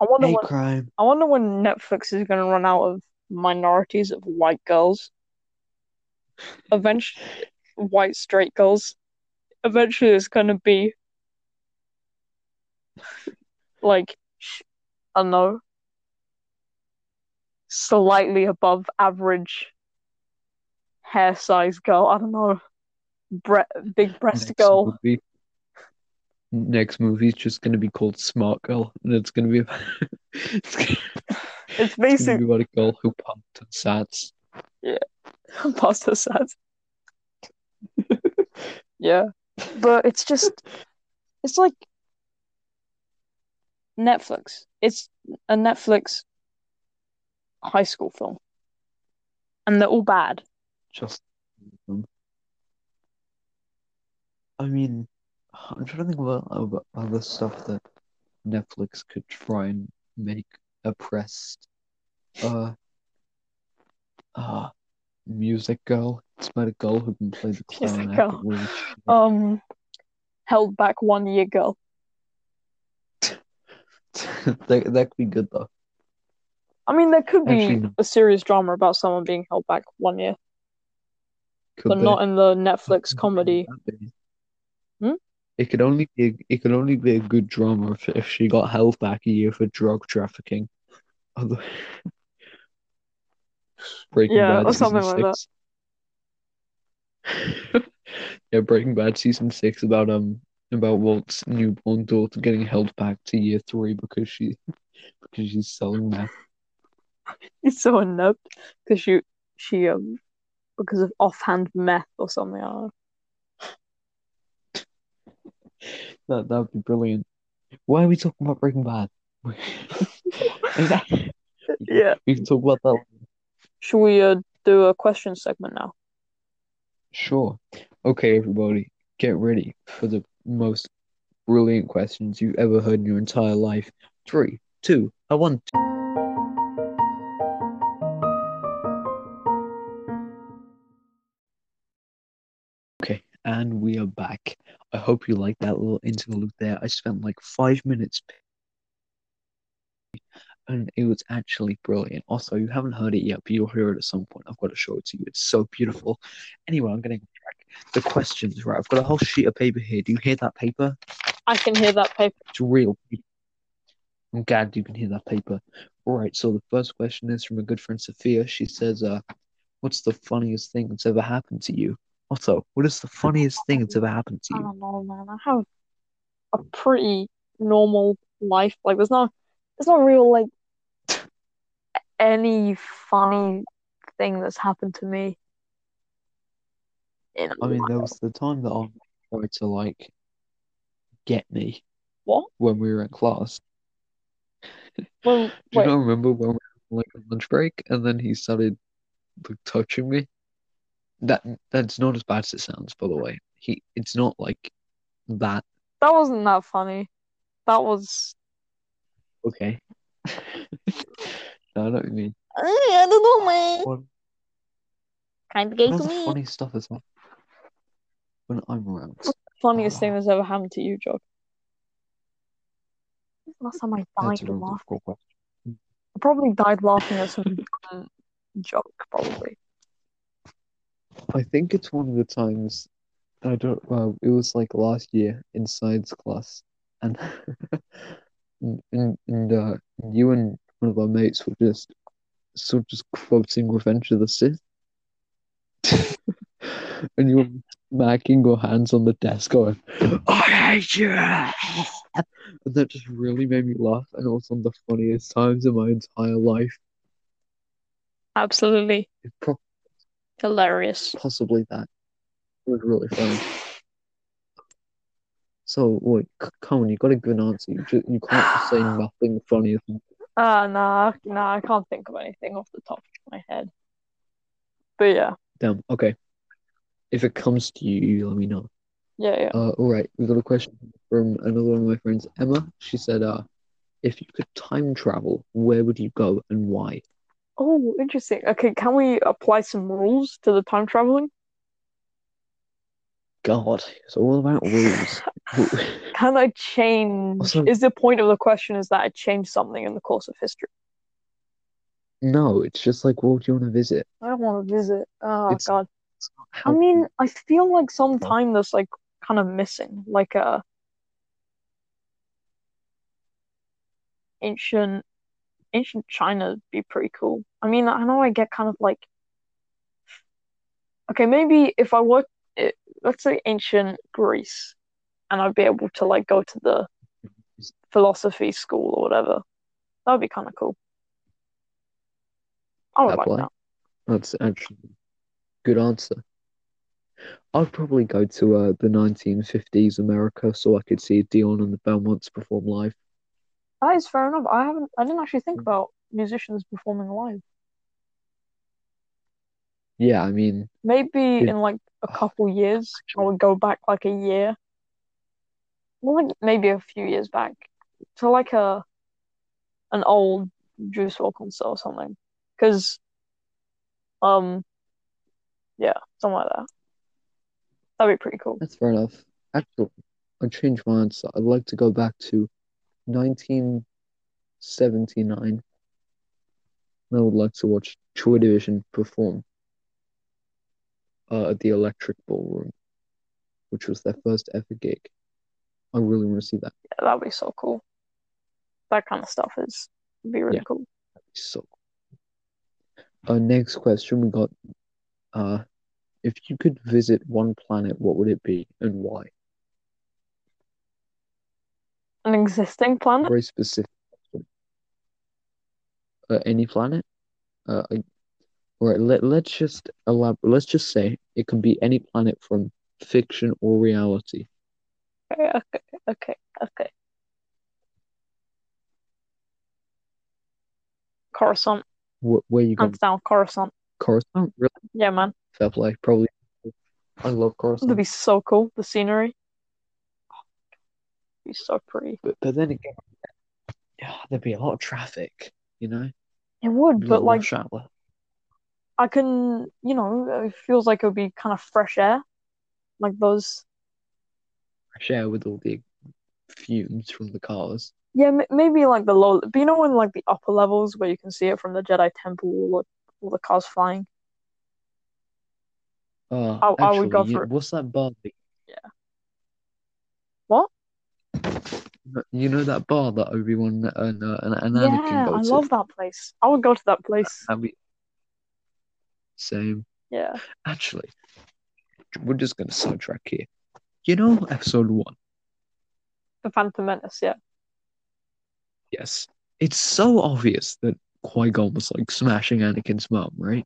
I wonder Hate when crime. I wonder when Netflix is gonna run out of minorities of white girls. Eventually, white straight girls. Eventually, it's gonna be like sh- I don't know, slightly above average hair size girl. I don't know, bre- big breast Next girl. movie. Next movie is just gonna be called Smart Girl, and it's gonna be about, it's gonna, It's it's gonna basic be about a girl who pumped and sats. pasta sad. yeah, but it's just it's like Netflix. It's a Netflix high school film, and they're all bad. Just, um, I mean, I'm trying to think about, about other stuff that Netflix could try and make oppressed. Uh, uh, Music Girl. It's about a girl who can play the clarinet really. Um, held back one year girl. That that could be good though. I mean, there could be no. a serious drama about someone being held back one year, Could but not in the Netflix comedy. Hmm? It could only be a, it could only be a good drama if, if she got held back a year for drug trafficking. Breaking Yeah, Bad or season something like that. six. Yeah, Breaking Bad season six about um about Walt's newborn daughter getting held back to year three because she because she's selling meth. He's so inept because she she um because of offhand meth or something. I. That that'd be brilliant. Why are we talking about Breaking Bad? Yeah. We can talk about that. Should we uh, do a question segment now? Sure. Okay, everybody, get ready for the most brilliant questions you've ever heard in your entire life. Three, two, a one. Okay, and we are back. I hope you liked that little interlude there. I spent like five minutes and it was actually brilliant. Also, you haven't heard it yet, but you'll hear it at some point. I've got to show it to you. It's so beautiful. Anyway, I'm getting track. The questions, right? I've got a whole sheet of paper here. Do you hear that paper? I can hear that paper. It's real. I'm glad you can hear that paper. All right, so the first question is from a good friend Sophia. She says, uh, what's the funniest thing that's ever happened to you? Otto, what is the funniest thing that's ever happened to you? I don't know, man. I have a pretty normal life. Like, there's not, there's not real like any funny thing that's happened to me. A I mean, there was the time that I tried to like get me What? when we were in class. Well, Do you wait. not remember when we were like on lunch break and then he started like touching me? That that's not as bad as it sounds, by the way. He it's not like that. That wasn't that funny. That was. Okay. No, I know what you mean. I don't know, man. What, Kind of gay to me. funny stuff as well. when I'm around? What's the Funniest oh. thing that's ever happened to you, Jock. Last time I died laughing. I probably died laughing at some joke, probably. I think it's one of the times I don't well, it was like last year in science class and and and, uh you and one of our mates were just sort of just quoting Revenge of the Sith. and you were smacking your hands on the desk going, I hate you and that just really made me laugh and it was one of the funniest times in my entire life. Absolutely It pro- hilarious. possibly that. It was really funny. So, wait, come on, you got a good answer. You, ju- you can't just say nothing funny. Ah, nah, nah, I can't think of anything off the top of my head. But yeah, Damn, okay. If it comes to you, you let me know. yeah, yeah. Uh, all right, we got a question from another one of my friends, Emma. She said, uh, if you could time travel, where would you go and why? Oh, interesting. Okay, can we apply some rules to the time traveling? God, it's all about rules. Can I change? Also- Is the point of the question is that I change something in the course of history? No, it's just like, what do you want to visit? I don't want to visit. Oh It's- God. It's I mean, I feel like some time that's like kind of missing, like a ancient ancient China would be pretty cool. I mean, I know I get kind of like okay, maybe if I work, it, let's say ancient Greece, and I'd be able to like go to the philosophy school or whatever. That would be kind of cool. I would That like that. That's actually a good answer. I'd probably go to uh, the 1950s America so I could see Dion and the Belmonts perform live. That is fair enough. I haven't, I didn't actually think about musicians performing live. Yeah, I mean, Maybe Did- in like a couple years, I would go back like a year. Well, like maybe a few years back to like a an old Juice WRLD concert or something. Because, um, yeah, something like that. That'd be pretty cool. that's fair enough. Actually, I'd change my answer. I'd like to go back to 1979. I would like to watch Joy Division perform uh, at the Electric Ballroom, which was their first ever gig. I really want to see that. Yeah, that'd be so cool. That kind of stuff is be really Yeah. cool. So, our next question we got, uh, if you could visit one planet, what would it be and why? An existing planet? Very specific. Uh, any planet? Uh, right. Let let's just elaborate. Let's just say it can be any planet from fiction or reality. Okay, okay, okay, okay. Coruscant. Where, where you going? Hands down, Coruscant. Coruscant? Really? Yeah, man. Fair play. Probably. I love Coruscant. That'd be so cool. The scenery. Be so pretty. But but then again, yeah, there'd be a lot of traffic. You know, It would, but like. I can, you know, it feels like it would be kind of fresh air. Like those. fresh air with all the fumes from the cars. Yeah, m- maybe like the low, but you know in like the upper levels where you can see it from the Jedi Temple, all the, all the cars flying. Uh, I- I would go actually, for it. what's that bar? What? You know that bar that Obi-Wan and, uh, and, and Anakin Yeah, go I to? love that place. I would go to that place. Have we- Same. Yeah. Actually, we're just gonna sidetrack here. You know, episode one. The Phantom Menace, yeah. Yes, it's so obvious that Qui-Gon was like smashing Anakin's mom, right?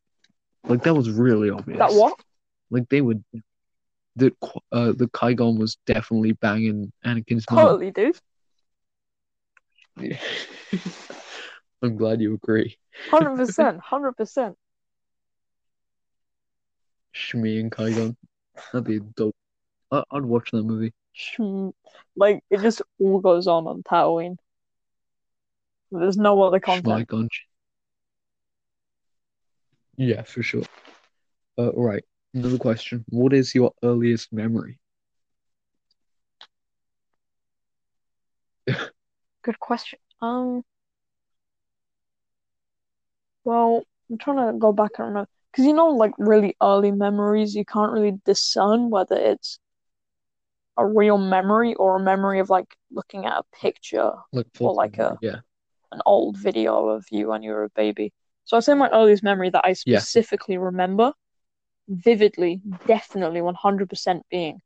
Like that was really obvious. That what? Like they would. That uh, the Qui-Gon was definitely banging Anakin's mom. Totally, dude. Yeah. I'm glad you agree. Hundred percent, hundred percent. Shmi and Qui-Gon. That'd be dope. I- I'd watch that movie. Like it just all goes on on Tatooine. There's no other content. Yeah, for sure. Uh, right. Another question. What is your earliest memory? Good question. Um. Well, I'm trying to go back and remember because you know, like really early memories, you can't really discern whether it's a real memory or a memory of like looking at a picture Like, Or like a- yeah. an old video of you when you were a baby. So I'd say my earliest memory that I Yeah. specifically remember vividly, definitely 100% being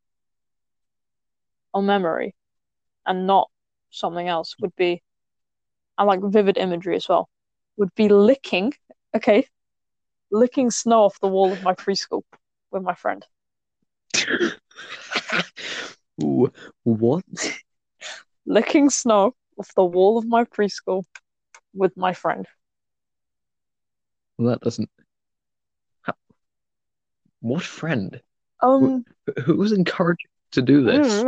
a memory and not something else would be, I like vivid imagery as well, would be licking, okay, licking snow off the wall of my preschool with my friend. Ooh, what? Licking snow off the wall of my preschool with my friend. Well, that doesn't. What friend? Um, Who was encouraged to do this?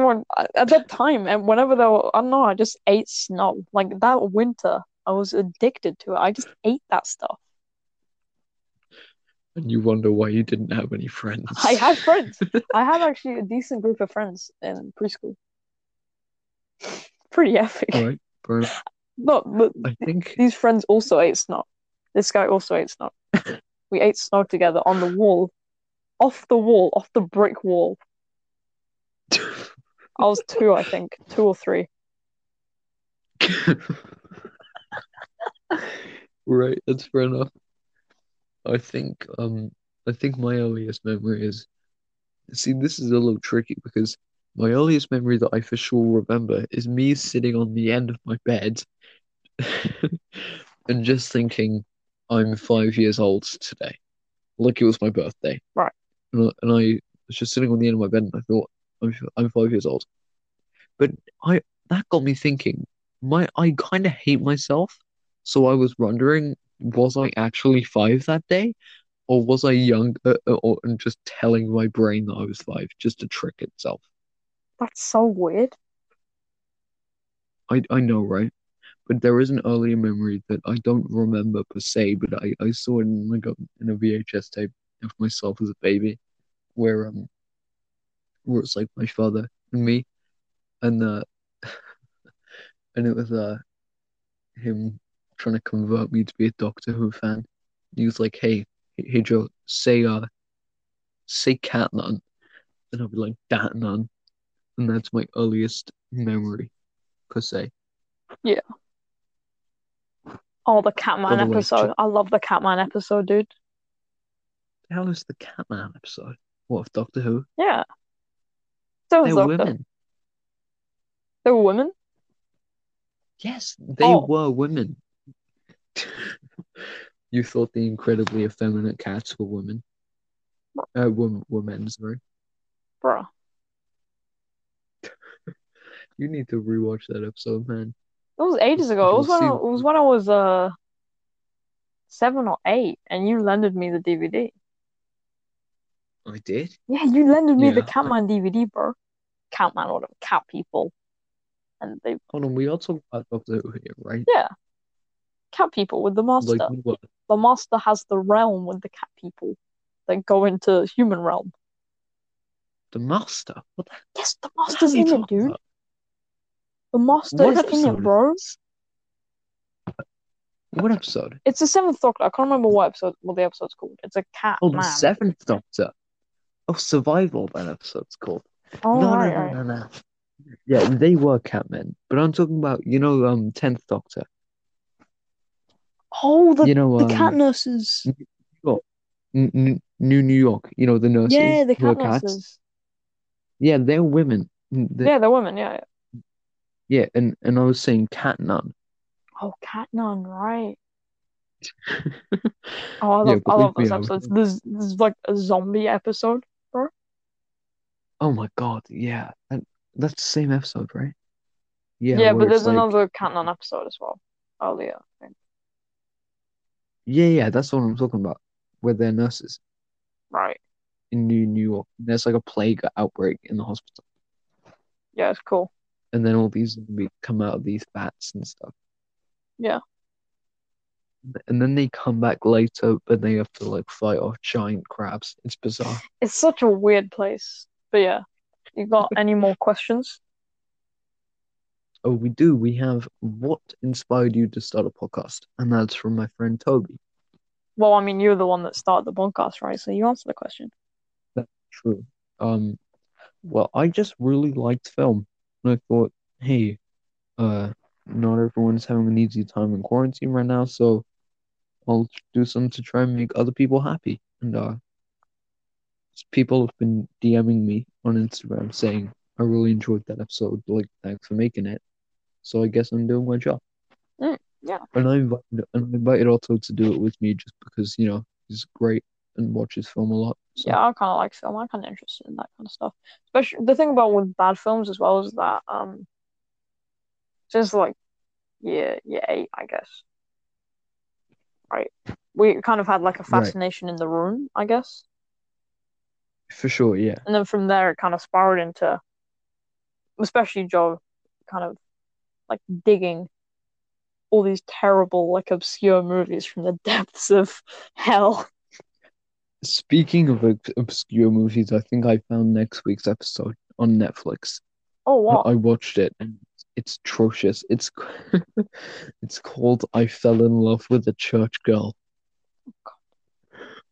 At that time, and whenever there were, I don't know, I just ate snow. Like that winter, I was addicted to it. I just ate that stuff. And you wonder why you didn't have any friends. I had friends. I had actually a decent group of friends in preschool. Pretty epic. All right. No, but I think these friends also ate snow. This guy also ate snow. We ate snow together on the wall, off the wall, off the brick wall. I was two, I think, two or three. right, that's fair enough. I think um I think my earliest memory is see this is a little tricky because my earliest memory that I for sure remember is me sitting on the end of my bed and just thinking I'm five years old today. Like it was my birthday. Right. And I, and I was just sitting on the end of my bed and I thought I'm I'm five years old. But I that got me thinking my I kind of hate myself. So I was wondering, was I actually five that day, or was I young, uh, uh, or and just telling my brain that I was five just to trick itself? That's so weird. I I know, right? But there is an earlier memory that I don't remember per se, but I, I saw it in like a in a VHS tape of myself as a baby, where um, where it's like my father and me, and uh, and it was uh, him trying to convert me to be a Doctor Who fan. He was like, "Hey, hey, Joe, say uh, say cat nun," and I'll be like, "Dat nun," and that's my earliest memory per se. Yeah. Oh, the Catman way, episode. Ch- I love the Catman episode, dude. The hell is the Catman episode? What of Doctor Who? Yeah. So They're Doctor. women. They were women? Yes, they Oh. were women. You thought the incredibly effeminate cats were women. Uh, were, were men, sorry. Bruh. You need to rewatch that episode, man. It was ages ago. It was You'll when I, it was when I was uh seven or eight, and you lended me the DVD. I did? Yeah, you lended me the Catman DVD, bro. Catman, whatever, cat people, and they Hold on, we are talking about Doctor Who here, right? yeah, cat people with the master. Like, were. The master has the realm with the cat people that go into human realm. The Master? What the Yes, the master's in it, dude. about? The master What is in it, bro. What episode? It's the seventh Doctor. I can't remember what episode. What the episode's called. It's a cat Oh, the seventh Doctor. Oh, Survival. That episode's called. Oh, no, right, no, right. no, no, no. Yeah, they were Catmen, but I'm talking about you know um tenth Doctor. Oh, the You know the cat um nurses. N- N- New New York. You know the nurses Yeah, the cat cats. nurses. Yeah, they're women. Mm, the- Yeah, they're women. Yeah. yeah. yeah, and and I was saying cat nun. Oh, cat nun. Right. Oh, I Yeah, love I believe love those episodes. There's there's like a zombie episode. Oh my God, yeah, and that's the same episode, right? Yeah, Yeah, but there's like, another cat nun episode as well. Earlier, I think. yeah, yeah, that's what I'm talking about, where they're nurses Right. in New New York. There's like a plague outbreak in the hospital, Yeah, it's cool. and then all these zombies come out of these bats and stuff. Yeah. And then they come back later, but they have to like fight off giant crabs. It's bizarre. It's such a weird place. But yeah, you got any more questions? Oh, we do. We have what inspired you to start a podcast? And that's from my friend Toby. Well, I mean, you're the one that started the podcast, right? So you answer the question. That's true. Um, well, I just really liked film. And I thought, hey, uh, not everyone's having an easy time in quarantine right now, so I'll do something to try and make other people happy. And uh, people have been DMing me on Instagram saying, I really enjoyed that episode. Like, thanks for making it. So I guess I'm doing my job. Mm, yeah. And I invited, and I invited Otto to do it with me just because, you know, he's great and watches film a lot. So Yeah, I kind of like film. I'm kind of interested in that kind of stuff. Especially the thing about with bad films as well is that um, since like year year eight, I guess, right? We kind of had like a Right. fascination in the room, I guess, for sure, yeah. and then from there it kind of spiraled into, especially Joe, kind of like digging all these terrible, like obscure movies from the depths of hell. Speaking of ob- obscure movies, I think I found next week's episode on Netflix. Oh, what? I watched it and it's atrocious. It's it's called I Fell in Love with a Church Girl.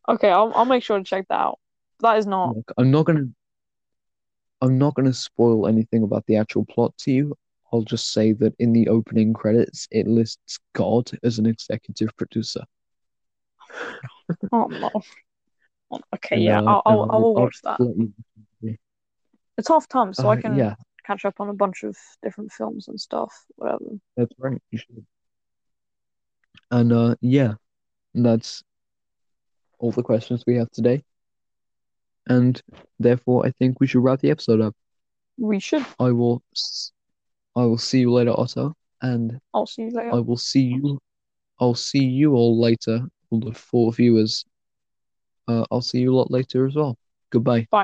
Okay, I'll I'll make sure to check that out. That is not. Look, I'm not gonna I'm not gonna spoil anything about the actual plot to you. I'll just say that in the opening credits, it lists God as an executive producer. Oh no. Okay, yeah, I'll, I'll I will I'll watch that. It's half time, so I Uh, can yeah, catch up on a bunch of different films and stuff. Whatever. that's right. You should. And uh, yeah, that's all the questions we have today. And therefore, I think we should wrap the episode up. We should. I will, s- I will see you later, Otto, and I'll see you later. I will see you. I'll see you all later, all the four viewers. Uh, I'll see you a lot later as well. Goodbye. Bye.